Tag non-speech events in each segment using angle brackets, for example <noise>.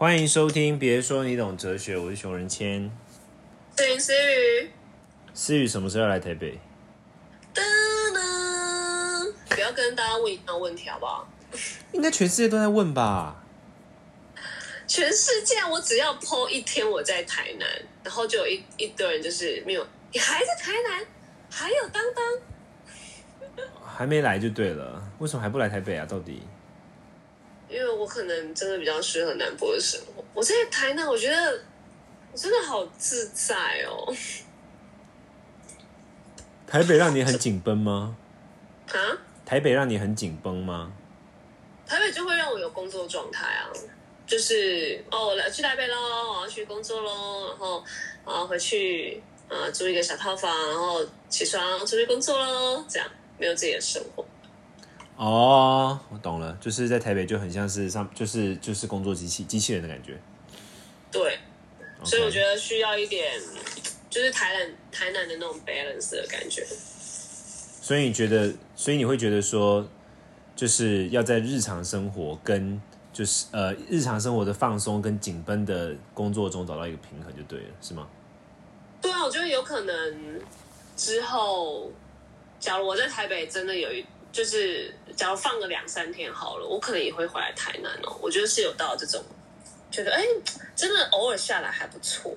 欢迎收听，别说你懂哲学，我是熊仁谦。对，思雨，思雨什么时候要来台北？噔噔，不要跟大家问一样问题好不好？应该全世界都在问吧？全世界，我只要 PO 一天我在台南，然后就有一一堆人就是没有，你还在台南，还有当当，还没来就对了，为什么还不来台北啊？到底？因为我可能真的比较适合南部的生活。我在台南，我觉得我真的好自在哦。台北让你很紧绷吗？啊？台北让你很紧绷吗？台北就会让我有工作状态啊，就是哦，我来去台北喽，我要去工作喽，然后啊回去啊租一个小套房，然后起床出去工作喽，这样没有自己的生活。哦，我懂了，就是在台北就很像是上，就是就是工作机器机器人的感觉。对，所以我觉得得需要一点，就是台南台南的那种 balance 的感觉。所以你觉得，所以你会觉得说，就是要在日常生活跟就是呃日常生活的放松跟紧绷的工作中找到一个平衡就对了，是吗？对啊，我觉得有可能之后，假如我在台北真的有一，就是假如放个两三天好了，我可能也会回来台南哦。我觉得是有到这种，觉得哎，真的偶尔下来还不错。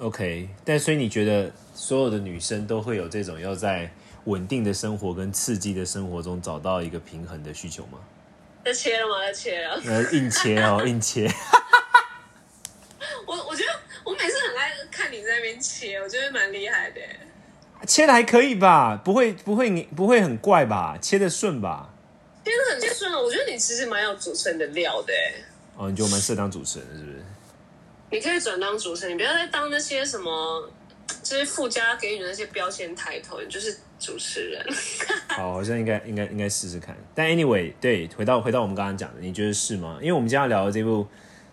OK，但所以你觉得所有的女生都会有这种要在稳定的生活跟刺激的生活中找到一个平衡的需求吗？在切了吗？在切了。呃，硬切哦，<laughs> 硬切。我我觉得我每次很爱看你在那边切，我觉得蛮厉害的。切的还可以吧，不会不会你不会很怪吧，切的顺吧。切的很顺啊，我觉得你其实蛮有主持人的料的。哦，你觉得我蛮适合当主持人的，是不是？你可以转当主持人，你不要再当那些什么，<tsk> 就是附加给你的那些标签抬头，你就是主持人。好，<laughs> 好像应该应该应该试试看。但 anyway，对，回到回到我们刚刚讲的，你觉得是吗？因为我们今天要聊的这部，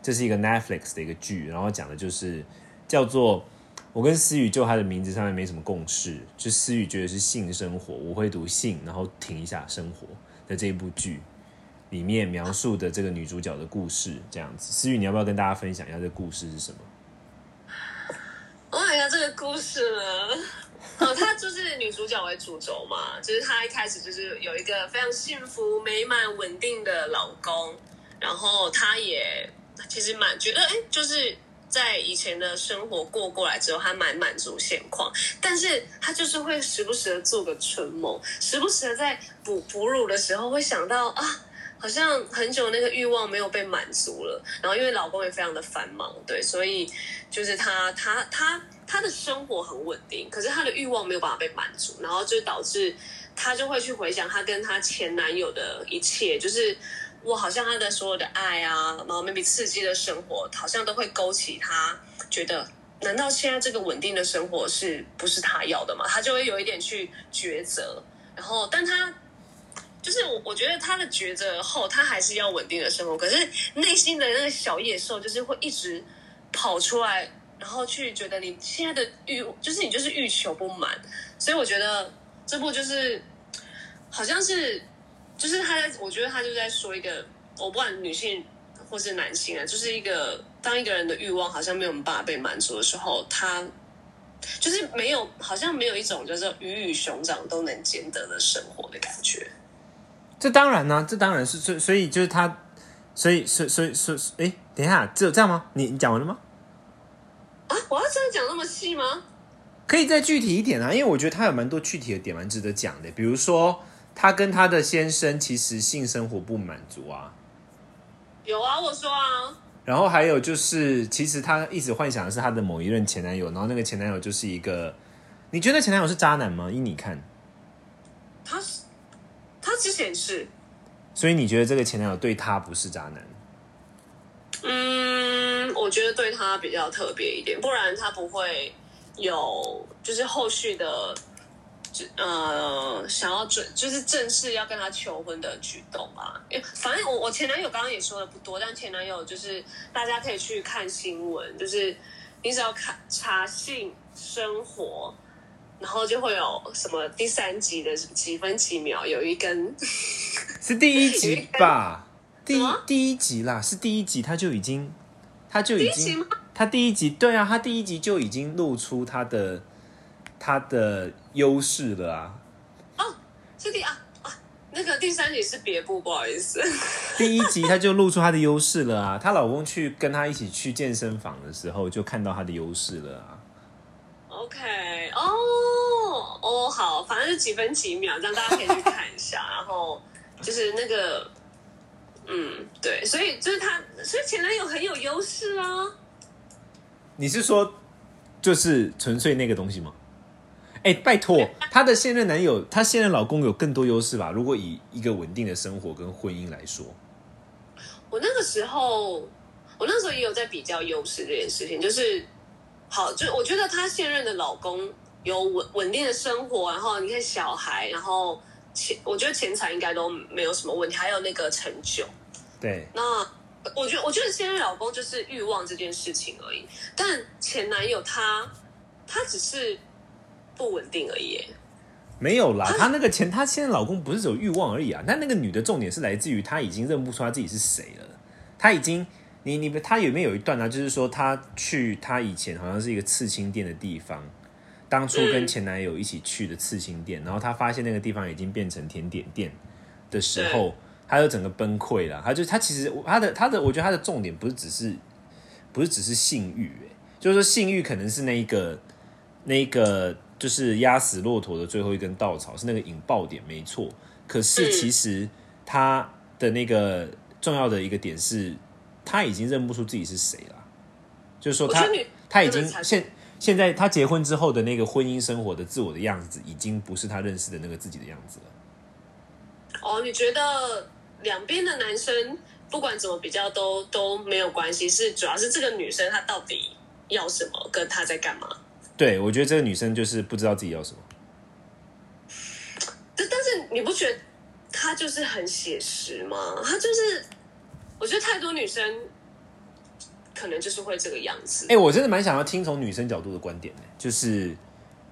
这是一个 Netflix 的一个剧，然后讲的就是叫做我跟思雨就他的名字上面没什么共识，就思雨觉得是性生活，我会读性，然后停一下生活的这一部剧里面描述的这个女主角的故事，这样子。思雨，你要不要跟大家分享一下这个故事是什么？我看一下这个故事呢，哦，她就是女主角为主轴嘛，就是她一开始就是有一个非常幸福、美满、稳定的老公，然后她也其实蛮觉得，哎，就是在以前的生活过过来之后，她蛮满足现况，但是她就是会时不时的做个春梦，时不时的在哺哺乳的时候会想到啊。好像很久那个欲望没有被满足了，然后因为老公也非常的繁忙，对，所以就是她她她她的生活很稳定，可是她的欲望没有办法被满足，然后就导致她就会去回想她跟她前男友的一切，就是我好像他的所有的爱啊，然后 maybe 刺激的生活，好像都会勾起他觉得，难道现在这个稳定的生活是不是他要的吗？他就会有一点去抉择，然后但他。就是我，我觉得他的抉择后，他还是要稳定的生活，可是内心的那个小野兽，就是会一直跑出来，然后去觉得你现在的欲，就是你就是欲求不满，所以我觉得这部就是好像是，就是他在，我觉得他就在说一个，我不管女性或是男性啊，就是一个当一个人的欲望好像没有办法被满足的时候，他就是没有，好像没有一种就是鱼与熊掌都能兼得的生活的感觉。这当然呢、这当然是所以所以就是他，所以所以所以所以，哎，等一下，只有这样吗？你你讲完了吗？啊，我要真的讲那么细吗？可以再具体一点啊，因为我觉得他有蛮多具体的点蛮值得讲的，比如说他跟她的先生其实性生活不满足啊，有啊，我说啊，然后还有就是其实她一直幻想的是她的某一任前男友，然后那个前男友就是一个，你觉得前男友是渣男吗？依你看，他是他之前是，所以你觉得这个前男友对他不是渣男？嗯，我觉得对他比较特别一点，不然他不会有就是后续的，就呃想要准就是正式要跟他求婚的举动啊。因为反正我我前男友刚刚也说的不多，但前男友就是大家可以去看新闻，就是你只要看查性生活。然后就会有什么第三集的几分几秒有一根 <laughs> 是第一集吧？第一第一集啦，是第一集他就已经，他就已经？他第一集对啊，他第一集就已经露出他的他的优势了啊。哦是第啊啊，那个第三集是别部，不好意思。<laughs> <laughs> 第一集她就露出她的优势了啊！她老公去跟她一起去健身房的时候，就看到她的优势了啊！OK，哦哦，好，反正是几分几秒，这样大家可以去看一下。然后就是那个，嗯，对，所以就是他，所以前男友很有优势啊。你是说，就是纯粹那个东西吗？哎、拜托，她的现任男友，她现任老公有更多优势吧？如果以一个稳定的生活跟婚姻来说，我那个时候，我那时候也有在比较优势这件事情，就是好，就我觉得她现任的老公有稳稳定的生活，然后你看小孩，然后钱，我觉得钱财应该都没有什么问题，还有那个成就。对，那我觉得，我觉得现任老公就是欲望这件事情而已，但前男友他他只是不稳定而已。没有啦，她那个前，她现在老公不是只有欲望而已啊。那那个女的重点是来自于她已经认不出她自己是谁了，她已经，你你她有没有有一段呢、就是说她去她以前好像是一个刺青店的地方，当初跟嗯前男友一起去的刺青店，然后她发现那个地方已经变成甜点店的时候，她就整个崩溃了。她就她其实她的她的，我觉得她的重点不是只是不是只是性欲、欸，就是说性欲可能是那一个那一个就是压死骆驼的最后一根稻草，是那个引爆点，没错。可是嗯其实他的那个重要的一个点是，他已经认不出自己是谁了，就是说他他已经现现在他结婚之后的那个婚姻生活的自我的样子，已经不是他认识的那个自己的样子了。哦，你觉得两边的男生不管怎么比较都都没有关系，是主要是这个女生她到底要什么，跟她在干嘛？对，我觉得这个女生就是不知道自己要什么。但但是你不觉得她就是很写实吗？她就是，我觉得太多女生可能就是会这个样子。哎、我真的蛮想要听从女生角度的观点的，就是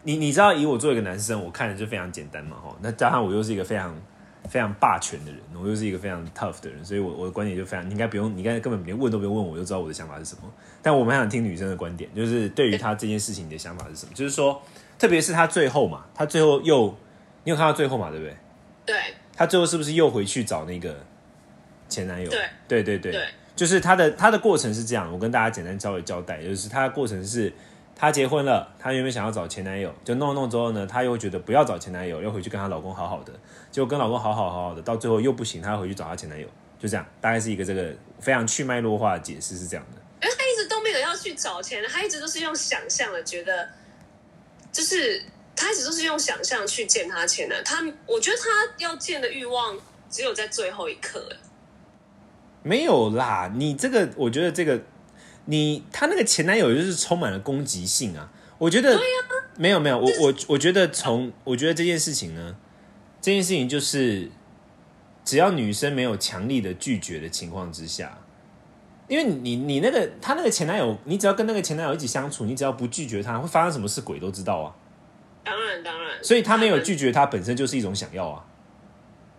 你你知道，以我作为一个男生，我看的就非常简单嘛，哈，那加上我又是一个非常非常霸权的人，我又是一个非常 tough 的人，所以我我的观点就非常，你应该不用，你应该根本连问都不用问我，就知道我的想法是什么。但我蛮想听女生的观点，就是对于她这件事情你的想法是什么？就是说，特别是她最后嘛，她最后又，你有看到最后嘛，对不对？对她最后是不是又回去找那个前男友？对对对对对就是她的她的过程是这样，我跟大家简单稍微交代，就是她的过程是，她结婚了，她原本想要找前男友，就弄弄之后呢，她又觉得不要找前男友，又回去跟她老公好好的，结果跟老公好好好好的，到最后又不行，她要回去找她前男友，就这样，大概是一个这个非常去脉络化的解释是这样的。因为她一直都没有要去找钱，她一直都是用想象的，觉得就是她一直都是用想象去见她前男，她我觉得她要见的欲望只有在最后一刻，哎没有啦，你这个，我觉得这个，你她那个前男友就是充满了攻击性啊。我觉得，没有没有，我我我觉得从我觉得这件事情呢，这件事情就是，只要女生没有强力的拒绝的情况之下，因为你你那个她那个前男友，你只要跟那个前男友一起相处，你只要不拒绝他，会发生什么事鬼都知道啊。当然当然，所以他没有拒绝他本身就是一种想要啊。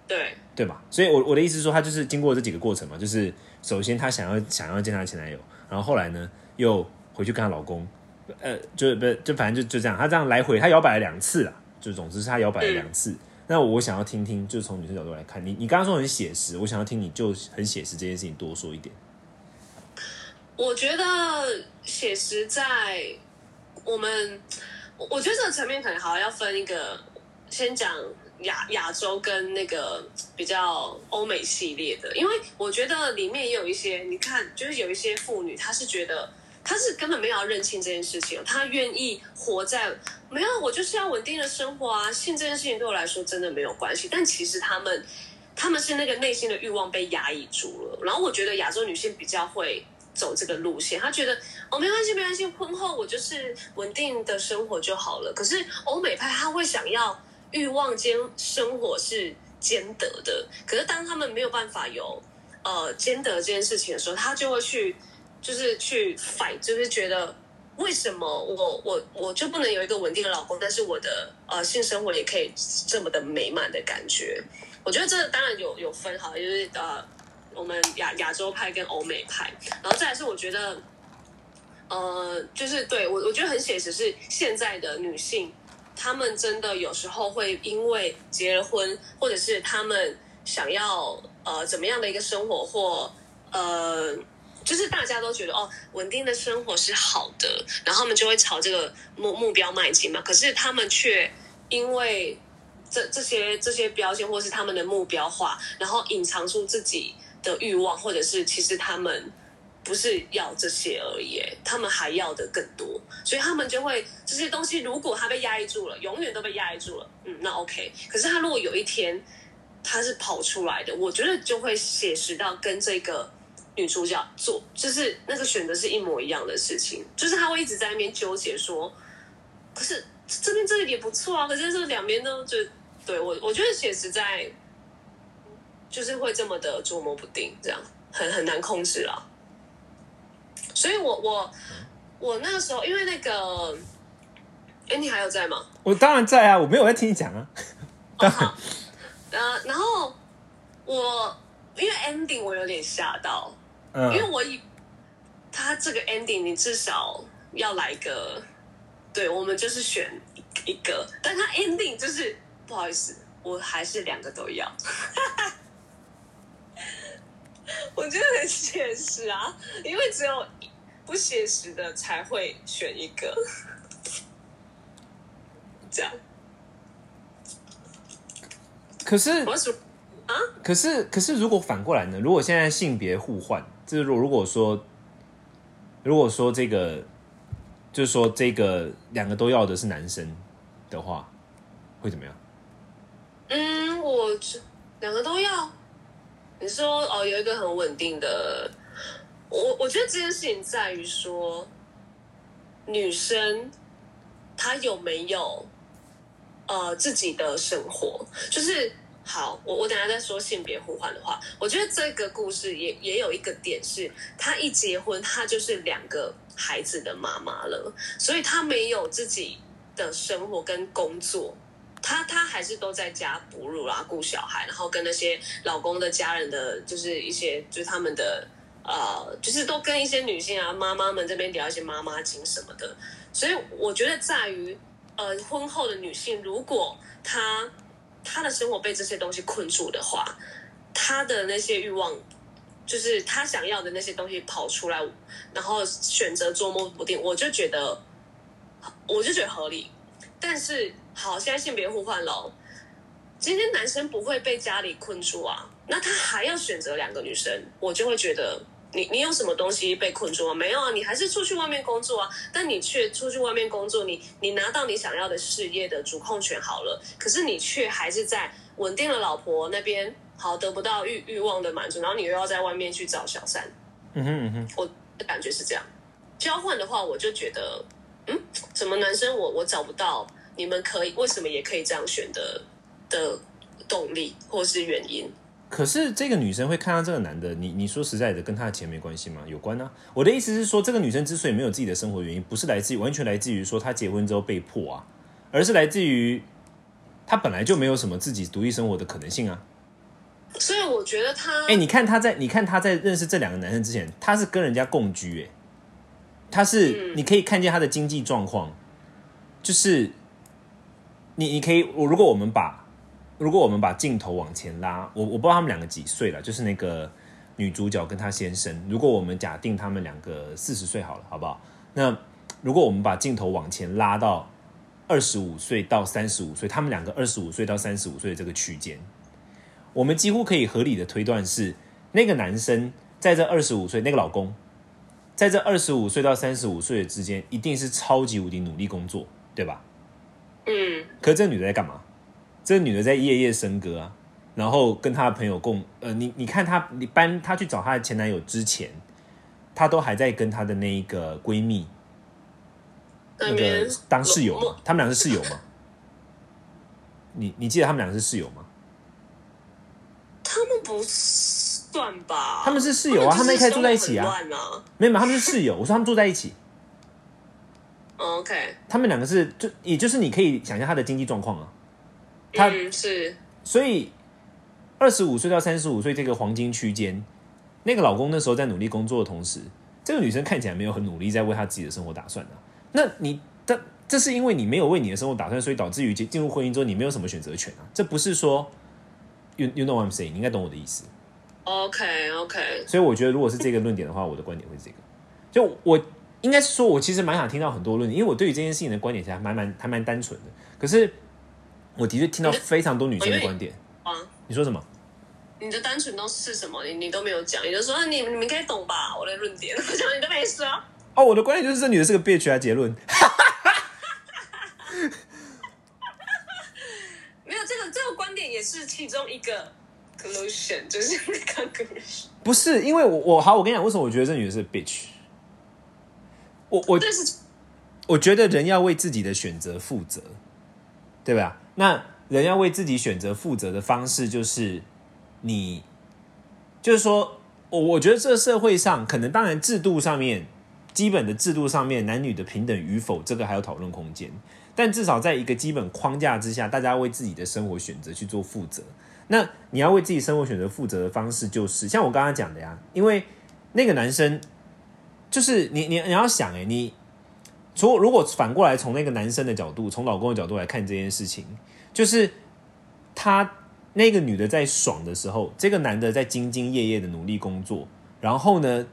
对对吧？所以我，我的意思是说，她就是经过这几个过程嘛，就是首先她想要想要见她前男友，然后后来呢又回去跟她老公，呃，就不就反正就就这样，她这样来回，她摇摆了两次啦，就总之是她摇摆了两次。那我想要听听，就是从女生角度来看，你你刚刚说很写实，我想要听你就很写实这件事情多说一点。我觉得写实在我们，我我觉得这个层面可能好要分一个，先讲亚亚洲跟那个比较欧美系列的，因为我觉得里面也有一些，你看，就是有一些妇女，她是觉得她是根本没有要认清这件事情，她愿意活在没有，我就是要稳定的生活啊，性这件事情对我来说真的没有关系，但其实他们他们是那个内心的欲望被压抑住了，然后我觉得亚洲女性比较会。走这个路线，她觉得哦没关系没关系，婚后我就是稳定的生活就好了。可是欧美派她会想要欲望兼生活是兼得的，可是当他们没有办法有呃兼得这件事情的时候，他就会去就是去 fight，就是觉得为什么我我我就不能有一个稳定的老公，但是我的呃性生活也可以这么的美满的感觉？我觉得这当然有有分哈，就是呃我们亚亚洲派跟欧美派，然后再来是我觉得，呃，就是对我我觉得很写实是现在的女性，他们真的有时候会因为结了婚，或者是他们想要呃怎么样的一个生活或呃。就是大家都觉得哦，稳定的生活是好的，然后他们就会朝这个目目标迈进嘛。可是他们却因为这这些这些标签，或是他们的目标化，然后隐藏出自己的欲望，或者是其实他们不是要这些而已，他们还要的更多。所以他们就会这些东西，如果他被压抑住了，永远都被压抑住了，嗯，那 OK。可是他如果有一天他是跑出来的，我觉得就会写实到跟这个。女主角做就是那个选择是一模一样的事情，就是他会一直在那边纠结说，可是这边这个也不错啊，可是这两边都就对我我觉得写实在就是会这么的捉摸不定，这样很很难控制啊。所以我我我那个时候因为那个，哎，你还有在吗？我当然在啊，我没有在听你讲啊。好，呃，然后我因为 ending 我有点吓到。因为我以他这个 ending，你至少要来个，对我们就是选一个，但他 ending 就是不好意思，我还是两个都要，<laughs> 我觉得很现实啊，因为只有不写实的才会选一个，这样。可是啊，可是可是如果反过来呢？如果现在性别互换？就是如如果说，如果说这个，就是说这个两个都要的是男生的话，会怎么样？嗯，我两个都要。你说哦，有一个很稳定的，我我觉得这件事情在于说，女生她有没有呃自己的生活，就是。好，我我等下再说性别互换的话，我觉得这个故事也也有一个点是，她一结婚，她就是两个孩子的妈妈了，所以她没有自己的生活跟工作，她她还是都在家哺乳啦，顾小孩，然后跟那些老公的家人的，就是一些就是他们的呃，就是都跟一些女性啊妈妈们这边聊一些妈妈经什么的，所以我觉得在于呃婚后的女性，如果她。她的生活被这些东西困住的话，她的那些欲望，就是她想要的那些东西跑出来，然后选择捉摸不定，我就觉得，我就觉得合理。但是好，现在性别互换了，今天男生不会被家里困住啊，那他还要选择两个女生，我就会觉得。你你有什么东西被困住吗？没有啊，你还是出去外面工作啊，但你却出去外面工作，你你拿到你想要的事业的主控权好了，可是你却还是在稳定的老婆那边，好得不到欲欲望的满足，然后你又要在外面去找小三。嗯哼嗯哼，我的感觉是这样。交换的话，我就觉得，嗯，怎么男生我我找不到，你们可以为什么也可以这样选的的动力或是原因？可是这个女生会看到这个男的，你你说实在的，跟他的钱没关系吗？有关呢。我的意思是说，这个女生之所以没有自己的生活原因，不是来自于完全来自于说她结婚之后被迫啊，而是来自于她本来就没有什么自己独立生活的可能性啊。所以我觉得她，哎，你看她在你看她在认识这两个男生之前，她是跟人家共居，哎，她是你可以看见她的经济状况，就是你你可以我如果我们把。如果我们把镜头往前拉，我我不知道他们两个几岁了，就是那个女主角跟她先生。如果我们假定他们两个四十岁好了，好不好？那如果我们把镜头往前拉到二十五岁到三十五岁，他们两个二十五岁到三十五岁的这个区间，我们几乎可以合理的推断是，那个男生在这二十五岁，那个老公在这二十五岁到三十五岁的之间，一定是超级无敌努力工作，对吧？嗯。可是这个女的在干嘛？这个女的在夜夜笙歌啊，然后跟她的朋友共呃，你你看她，你搬她去找她的前男友之前，她都还在跟她的那一个闺蜜那个当室友嘛？他们俩是室友吗？你你记得他们俩是室友吗？他们不算吧？他们是室友啊，他们一开始住在一起啊，没有没有，他们是室友。我说他们住在一起。OK，他们两个是就也就是你可以想象他的经济状况啊。他是，所以二十五岁到三十五岁这个黄金区间，那个老公那时候在努力工作的同时，这个女生看起来没有很努力在为她自己的生活打算啊。那你但这是因为你没有为你的生活打算，所以导致于进进入婚姻之后你没有什么选择权啊。这不是说 you you know what I'm saying，你应该懂我的意思。OK OK，所以我觉得如果是这个论点的话，我的观点会是这个。就我应该是说，我其实蛮想听到很多论点，因为我对于这件事情的观点其实还蛮蛮还蛮单纯的。可是我的确听到非常多女生的观点。啊，你说什么？你的单纯都是什么？你你都没有讲，你就说啊你你们应该懂吧？我的论点，我讲你都没说。哦，我的观点就是这女的是个 bitch 啊，结论。<laughs> 没有这个这个观点也是其中一个 conclusion，就是那个 conclusion。不是，因为我我好，我跟你讲，为什么我觉得这女的是 bitch？我我但是我觉得人要为自己的选择负责，对吧？那人要为自己选择负责的方式，就是你，就是说，我我觉得这社会上，可能当然制度上面，基本的制度上面，男女的平等与否，这个还有讨论空间。但至少在一个基本框架之下，大家为自己的生活选择去做负责。那你要为自己生活选择负责的方式，就是像我刚刚讲的呀，因为那个男生，就是你你你要想、欸，你如如果反过来从那个男生的角度，从老公的角度来看这件事情，就是他那个女的在爽的时候，这个男的在兢兢业业的努力工作，然后呢，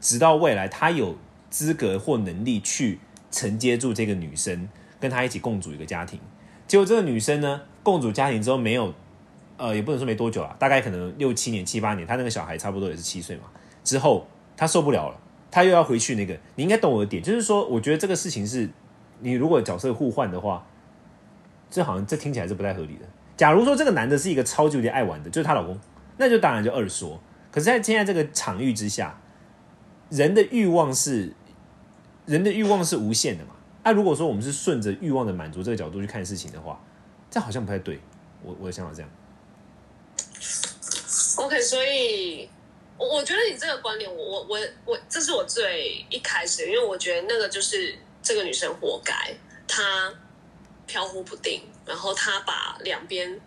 直到未来他有资格或能力去承接住这个女生，跟他一起共组一个家庭。结果这个女生呢，共组家庭之后没有，呃，也不能说没多久啊，大概可能六七年、七八年，他那个小孩差不多也是七岁嘛。之后他受不了了，他又要回去那个，你应该懂我的点，就是说，我觉得这个事情是，你如果角色互换的话，这好像这听起来是不太合理的。假如说这个男的是一个超级有点爱玩的，就是她老公，那就当然就二说。可是，在现在这个场域之下，人的欲望是人的欲望是无限的嘛？那、如果说我们是顺着欲望的满足这个角度去看事情的话，这好像不太对。我我的想法这样。OK，所以我我觉得你这个观点，我我我我，这是我最一开始，因为我觉得那个就是这个女生活该，她飘忽不定，然后她把两边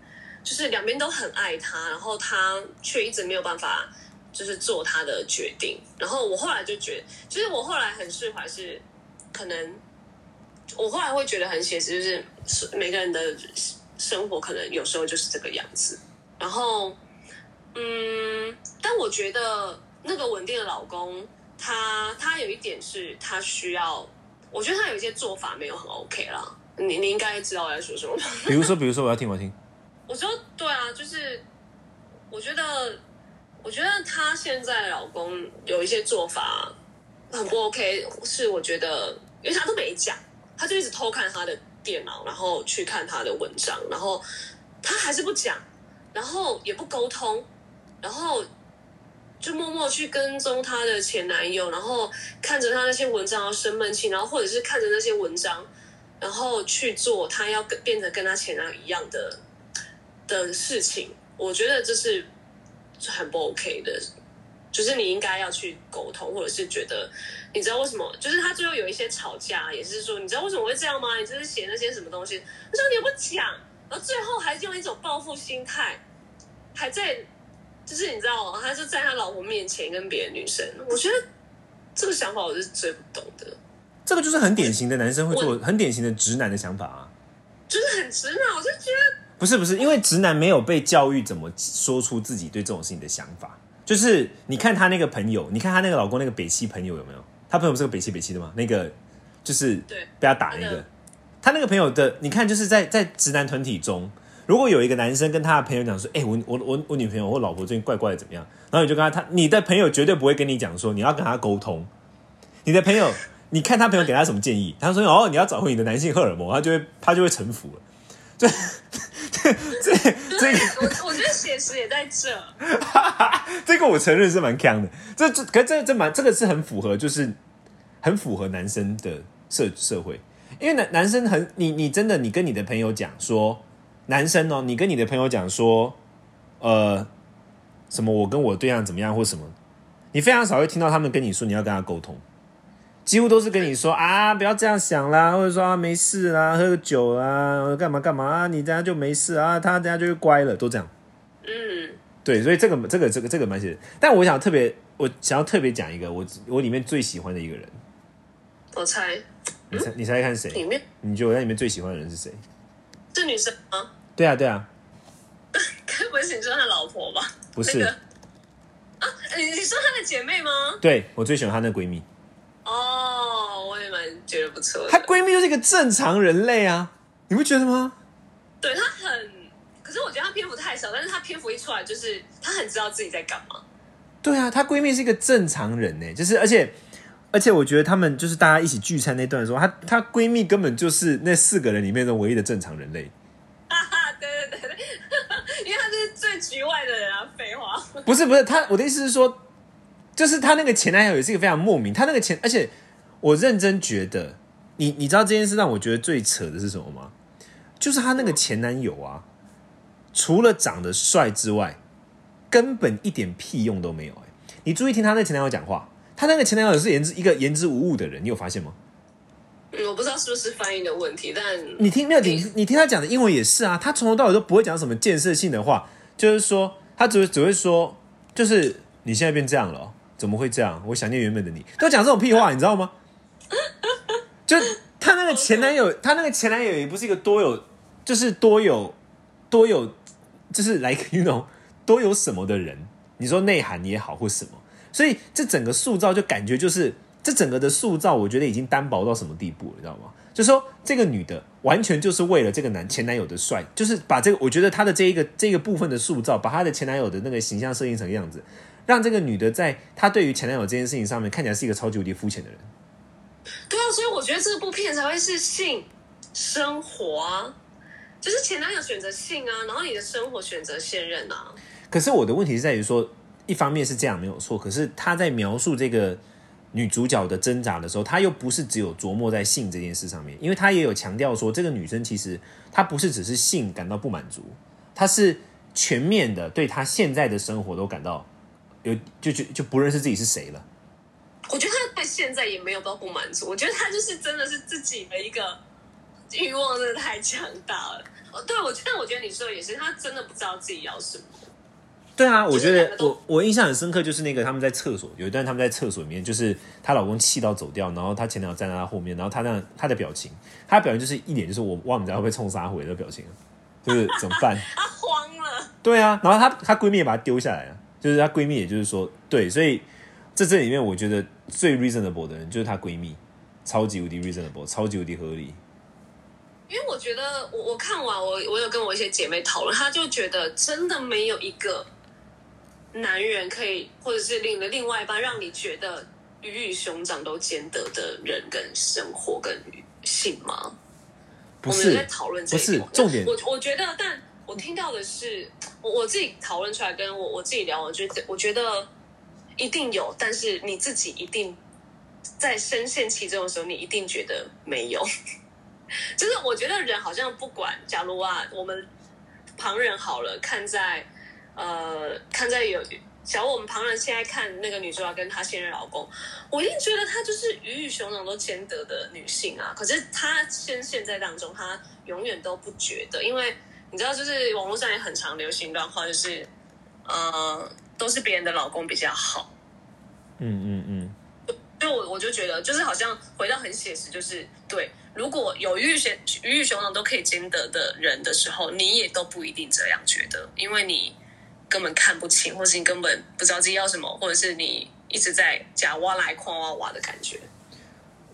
就是两边都很爱他，然后她却一直没有办法就是做她的决定，然后我后来就觉得，其实我后来很释怀是可能。我后来会觉得很写实，就是是每个人的生活可能有时候就是这个样子。然后，嗯，但我觉得那个稳定的老公，他他有一点是他需要，我觉得他有一些做法没有很 OK 啦。你你应该知道我在说什么吧？比如说，<laughs> 比如说，我要听，我要听。我说对啊，就是我觉得，我觉得她现在的老公有一些做法很不 OK，是我觉得，因为他都没讲。他就一直偷看他的电脑，然后去看他的文章，然后他还是不讲，然后也不沟通，然后就默默去跟踪她的前男友，然后看着他那些文章然后生闷气，然后或者是看着那些文章，然后去做他要跟变成跟他前男友一样的的事情。我觉得这是很不 OK 的。就是你应该要去沟通，或者是觉得，你知道为什么？就是他最后有一些吵架，也是说，你知道为什么会这样吗？你就是写那些什么东西，他说你又不讲，然后最后还是用一种报复心态，还在，就是你知道，他就在他老婆面前跟别的女生，我觉得这个想法我是最不懂的，这个就是很典型的男生会做，很典型的直男的想法啊。就是很直男，我就觉得不是不是，因为直男没有被教育怎么说出自己对这种事情的想法。就是你看他那个朋友，你看他那个老公那个北西朋友有没有？他朋友不是个北西北西的吗？那个就是对被他打那个，他那个朋友的，你看就是在在直男团体中，如果有一个男生跟他的朋友讲说，哎、我我我我女朋友或老婆最近怪怪的怎么样？然后你就跟他，他你的朋友绝对不会跟你讲说你要跟他沟通，你的朋友，<laughs> 你看他朋友给他什么建议，他说哦你要找回你的男性荷尔蒙，他就会他就会臣服了。这 <laughs> 这这这个。<laughs> 我我觉得写实也在这，这个我承认是蛮强的，这这可是这这蛮这个是很符合，就是很符合男生的社社会，因为男男生很你你真的你跟你的朋友讲说，男生哦，你跟你的朋友讲说，呃，什么我跟我对象怎么样或什么，你非常少会听到他们跟你说你要跟他沟通，几乎都是跟你说啊不要这样想啦，或者说啊没事啦，喝个酒啦，干嘛干嘛啊，你等下就没事啊，他等下就会乖了，都这样。嗯，对，所以这个这个这个这个蛮写的。但我想特别，我想要特别讲一个，我我里面最喜欢的一个人，我猜你猜你猜看谁？里面你觉得我在里面最喜欢的人是谁？是女生吗？对啊对啊，<laughs> 该不会是你说他老婆吧？不是，那个啊，你你说她的姐妹吗？对我最喜欢她那闺蜜，哦，我也蛮觉得不错。她闺蜜就是一个正常人类啊，你不觉得吗？对她很，可是我觉得她篇幅太少，但是她篇幅一出来，就是她很知道自己在干嘛。对啊，她闺蜜是一个正常人呢，就是而且而且我觉得他们就是大家一起聚餐那段的时候，她她闺蜜根本就是那四个人里面的唯一的正常人类。<laughs> 哈哈，对对对对，因为她是最局外的人啊，废话。不是不是，她我的意思是说，就是她那个前男友也是一个非常莫名，她那个前，而且我认真觉得，你你知道这件事让我觉得最扯的是什么吗？就是她那个前男友啊，除了长得帅之外，根本一点屁用都没有、欸。你注意听她那前男友讲话，他那个前男友是言之一个言之无物的人，你有发现吗？嗯，我不知道是不是翻译的问题，但你听没有？你你听他讲的英文也是啊，他从头到尾都不会讲什么建设性的话，就是说他只会只会说，就是你现在变这样了哦，怎么会这样？我想念原本的你，都讲这种屁话，你知道吗？<laughs> 就他那个前男友，他那个前男友也不是一个多有，就是多有多有，就是 like you know 多有什么的人。你说内涵也好或什么，所以这整个塑造就感觉就是这整个的塑造，我觉得已经单薄到什么地步了，你知道吗？就说这个女的完全就是为了这个男前男友的帅，就是把这个我觉得她的这一个这个部分的塑造，把她的前男友的那个形象设定成样子，让这个女的在她对于前男友这件事情上面看起来是一个超级无敌肤浅的人。对啊，所以我觉得这部片才会是性生活啊，就是前男友选择性啊，然后你的生活选择现任啊。可是我的问题是在于说，一方面是这样没有错，可是他在描述这个女主角的挣扎的时候，他又不是只有琢磨在性这件事上面，因为他也有强调说，这个女生其实她不是只是性感到不满足，她是全面的对她现在的生活都感到有就就就不认识自己是谁了。我觉得他对现在也没有到不满足，我觉得他就是真的是自己的一个欲望真的太强大了。哦，对我，但我觉得你说的也是，他真的不知道自己要什么。对啊，我觉得我我印象很深刻，就是那个他们在厕所有一段他们在厕所里面，就是她老公气到走掉，然后她前男友站在她后面，然后她那她的表情，她的表情就是一脸就是我忘不知道会被冲杀回的表情，就是怎么办？她慌了，对啊，然后她她闺蜜也把她丢下来了，就是她闺蜜也就是说对，所以在这里面我觉得最 reasonable 的人就是她闺蜜，超级无敌 reasonable，超级无敌合理。因为我觉得我我看完我我有跟我一些姐妹讨论，她就觉得真的没有一个男人可以，或者是另的另外一半，让你觉得鱼与熊掌都兼得的人跟生活跟性吗？不我们在讨论这不是重点我我觉得，但我听到的是，我我自己讨论出来，跟我我自己聊，我觉得我觉得一定有，但是你自己一定在深陷其中的时候，你一定觉得没有。<laughs> 就是我觉得人好像不管，假如啊，我们旁人好了，看在呃看在有。假如我们旁人现在看那个女主角跟她现任老公，我一定觉得她就是鱼与熊掌都兼得的女性啊。可是她现现在当中，她永远都不觉得，因为你知道，就是网络上也很常流行一段话，就是呃，都是别人的老公比较好。嗯嗯嗯，所以我我就觉得，就是好像回到很写实，就是对，如果有鱼与熊鱼与熊掌都可以兼得的人的时候，你也都不一定这样觉得，因为你根本看不清，或是你根本不知道自己要什么，或者是你一直在假挖来夸挖挖的感觉。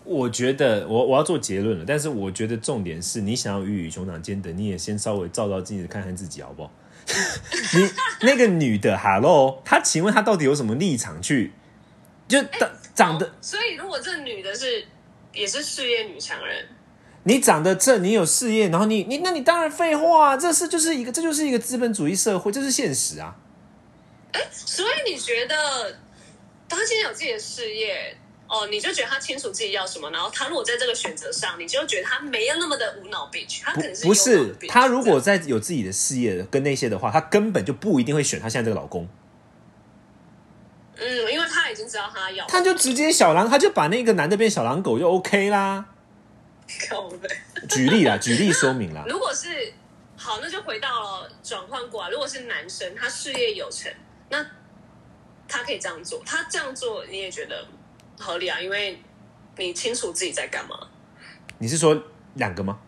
我觉得我我要做结论了，但是我觉得重点是你想要鱼与熊掌兼得，你也先稍微照照镜子看看自己好不好？<laughs> 你那个女的，Hello，她请问她到底有什么立场去？就长长得哦所以如果这女的是也是事业女强人，你长得正，你有事业，然后你你那你当然废话、啊，这是就是一个这就是一个资本主义社会，这是现实啊。所以你觉得当他现在有自己的事业？哦，你就觉得他清楚自己要什么，然后他如果在这个选择上，你就觉得他没有那么的无脑 bitch，他可能是不是的 bitch，她如果在有自己的事业跟那些的话，他根本就不一定会选他现在这个老公。嗯，因为他已经知道他要，他就直接小狼，他就把那个男的变小狼狗就 OK 啦。<laughs> 举例啦，<laughs> 举例说明啦。如果是好，那就回到了转换过来。如果是男生，他事业有成，那他可以这样做，他这样做你也觉得合理啊？因为你清楚自己在干嘛。你是说两个吗？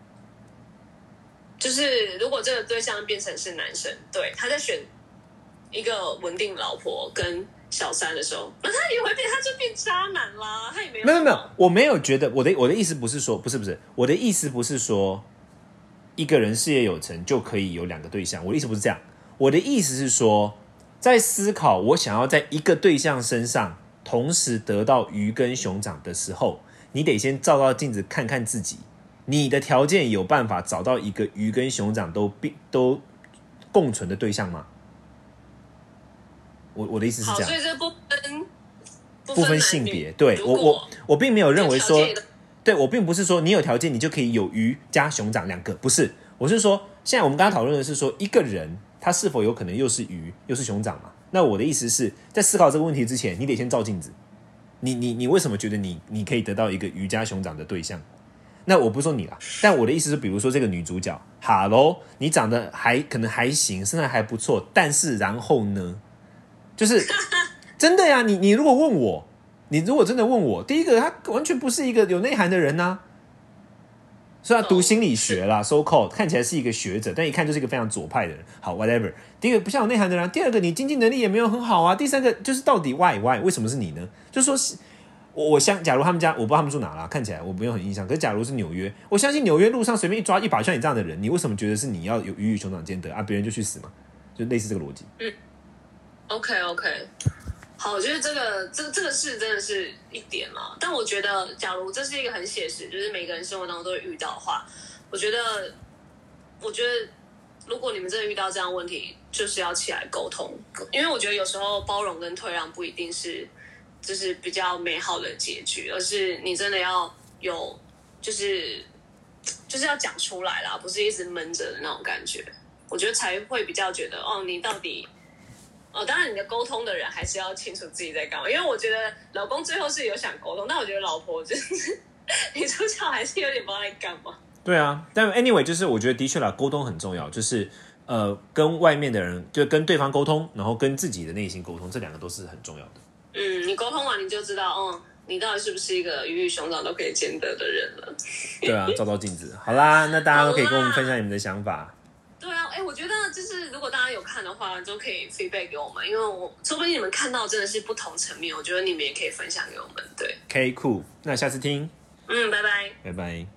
就是如果这个对象变成是男生，对，他在选一个稳定老婆跟小三的时候，那他也会变，他就变渣男啦。他也没有没有没有，我没有觉得我的我的意思不是说不是不是我的意思不是说一个人事业有成就可以有两个对象，我的意思不是这样，我的意思是说，在思考我想要在一个对象身上同时得到鱼跟熊掌的时候，你得先照照镜子看看自己，你的条件有办法找到一个鱼跟熊掌都并都共存的对象吗？我我的意思是，这样所。以这不分不不分性别，对我我我并没有认为说对我并不是说你有条件你就可以有鱼加熊掌两个，不是，我是说现在我们刚刚讨论的是说一个人他是否有可能又是鱼又是熊掌嘛？那我的意思是在思考这个问题之前，你得先照镜子，你你你为什么觉得你你可以得到一个鱼加熊掌的对象？那我不说你啦，但我的意思是，比如说这个女主角，哈喽，你长得还可能还行，身材还不错，但是然后呢，就是 <laughs> 真的呀，你你如果问我，你如果真的问我，第一个他完全不是一个有内涵的人呐、虽然读心理学啦、s o called 看起来是一个学者，但一看就是一个非常左派的人。好，whatever。第一个不像有内涵的人啊，第二个你经济能力也没有很好啊，第三个就是到底 why why 为什么是你呢？就是说是。我我相，假如他们家我不知道他们住哪啦，看起来我没有很印象。可是假如是纽约，我相信纽约路上随便一抓一把像你这样的人，你为什么觉得是你要有鱼与熊掌兼得啊？别人就去死嘛，就类似这个逻辑。OK OK，好，我觉得这个这这个是真的是一点啦。但我觉得，假如这是一个很写实，就是每个人生活当中都会遇到的话，我觉得，我觉得如果你们真的遇到这样问题，就是要起来沟通，因为我觉得有时候包容跟退让不一定是就是比较美好的结局，而是你真的要有就是就是要讲出来啦，不是一直闷着的那种感觉。我觉得才会比较觉得哦，你到底哦，当然你的沟通的人还是要清楚自己在干嘛，因为我觉得老公最后是有想沟通，但我觉得老婆就是女主角还是有点不知道在干嘛。对啊，但 anyway，就是我觉得的确啦，沟通很重要，就是呃，跟外面的人，就跟对方沟通，然后跟自己的内心沟通，这两个都是很重要的。嗯，你沟通完你就知道，哦，你到底是不是一个鱼与熊掌都可以兼得的人了。对啊，照照镜子。好啦，那大家都可以跟我们分享你们的想法。对啊，哎，我觉得就是如果大家有看的话，就可以 feedback 给我们，因为我说不定你们看到真的是不同层面，我觉得你们也可以分享给我们。对，OK，酷，那下次听，嗯，拜拜。拜拜。